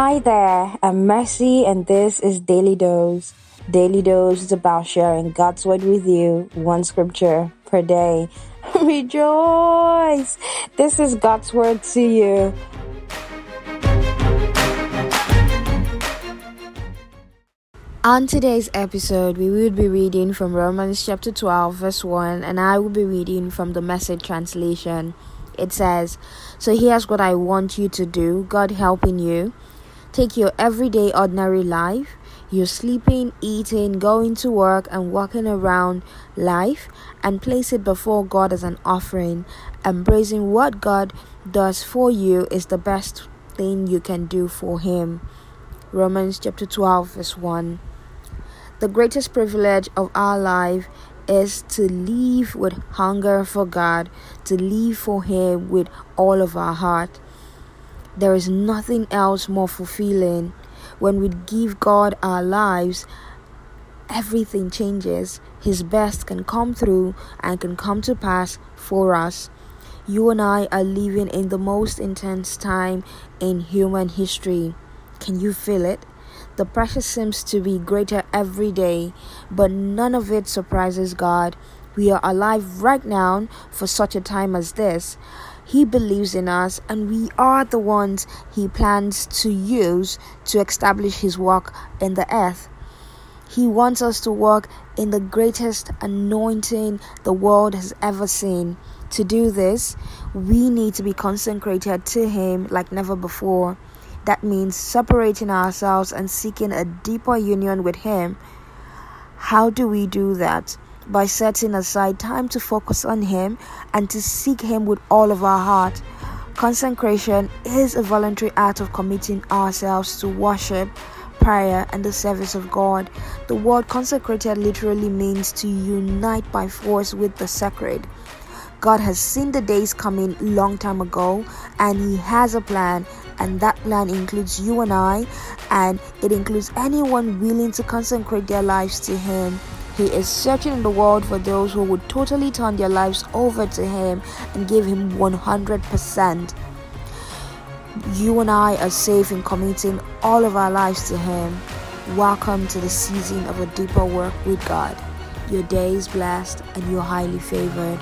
Hi there, I'm Mercy, and this is Daily Dose. Daily Dose is about sharing God's Word with you, one scripture per day. Rejoice! This is God's Word to you. On today's episode, we will be reading from Romans chapter 12, verse 1, and I will be reading from the message translation. It says, So here's what I want you to do, God helping you. Take your everyday, ordinary life, your sleeping, eating, going to work, and walking around life, and place it before God as an offering. Embracing what God does for you is the best thing you can do for Him. Romans chapter 12, verse 1. The greatest privilege of our life is to live with hunger for God, to live for Him with all of our heart. There is nothing else more fulfilling. When we give God our lives, everything changes. His best can come through and can come to pass for us. You and I are living in the most intense time in human history. Can you feel it? The pressure seems to be greater every day, but none of it surprises God. We are alive right now for such a time as this. He believes in us, and we are the ones He plans to use to establish His work in the earth. He wants us to walk in the greatest anointing the world has ever seen. To do this, we need to be consecrated to Him like never before. That means separating ourselves and seeking a deeper union with Him. How do we do that? By setting aside time to focus on Him and to seek Him with all of our heart. Consecration is a voluntary act of committing ourselves to worship, prayer, and the service of God. The word consecrated literally means to unite by force with the sacred. God has seen the days coming long time ago and he has a plan and that plan includes you and I and it includes anyone willing to consecrate their lives to him. He is searching in the world for those who would totally turn their lives over to Him and give Him 100%. You and I are safe in committing all of our lives to Him. Welcome to the season of a deeper work with God. Your day is blessed and you're highly favored.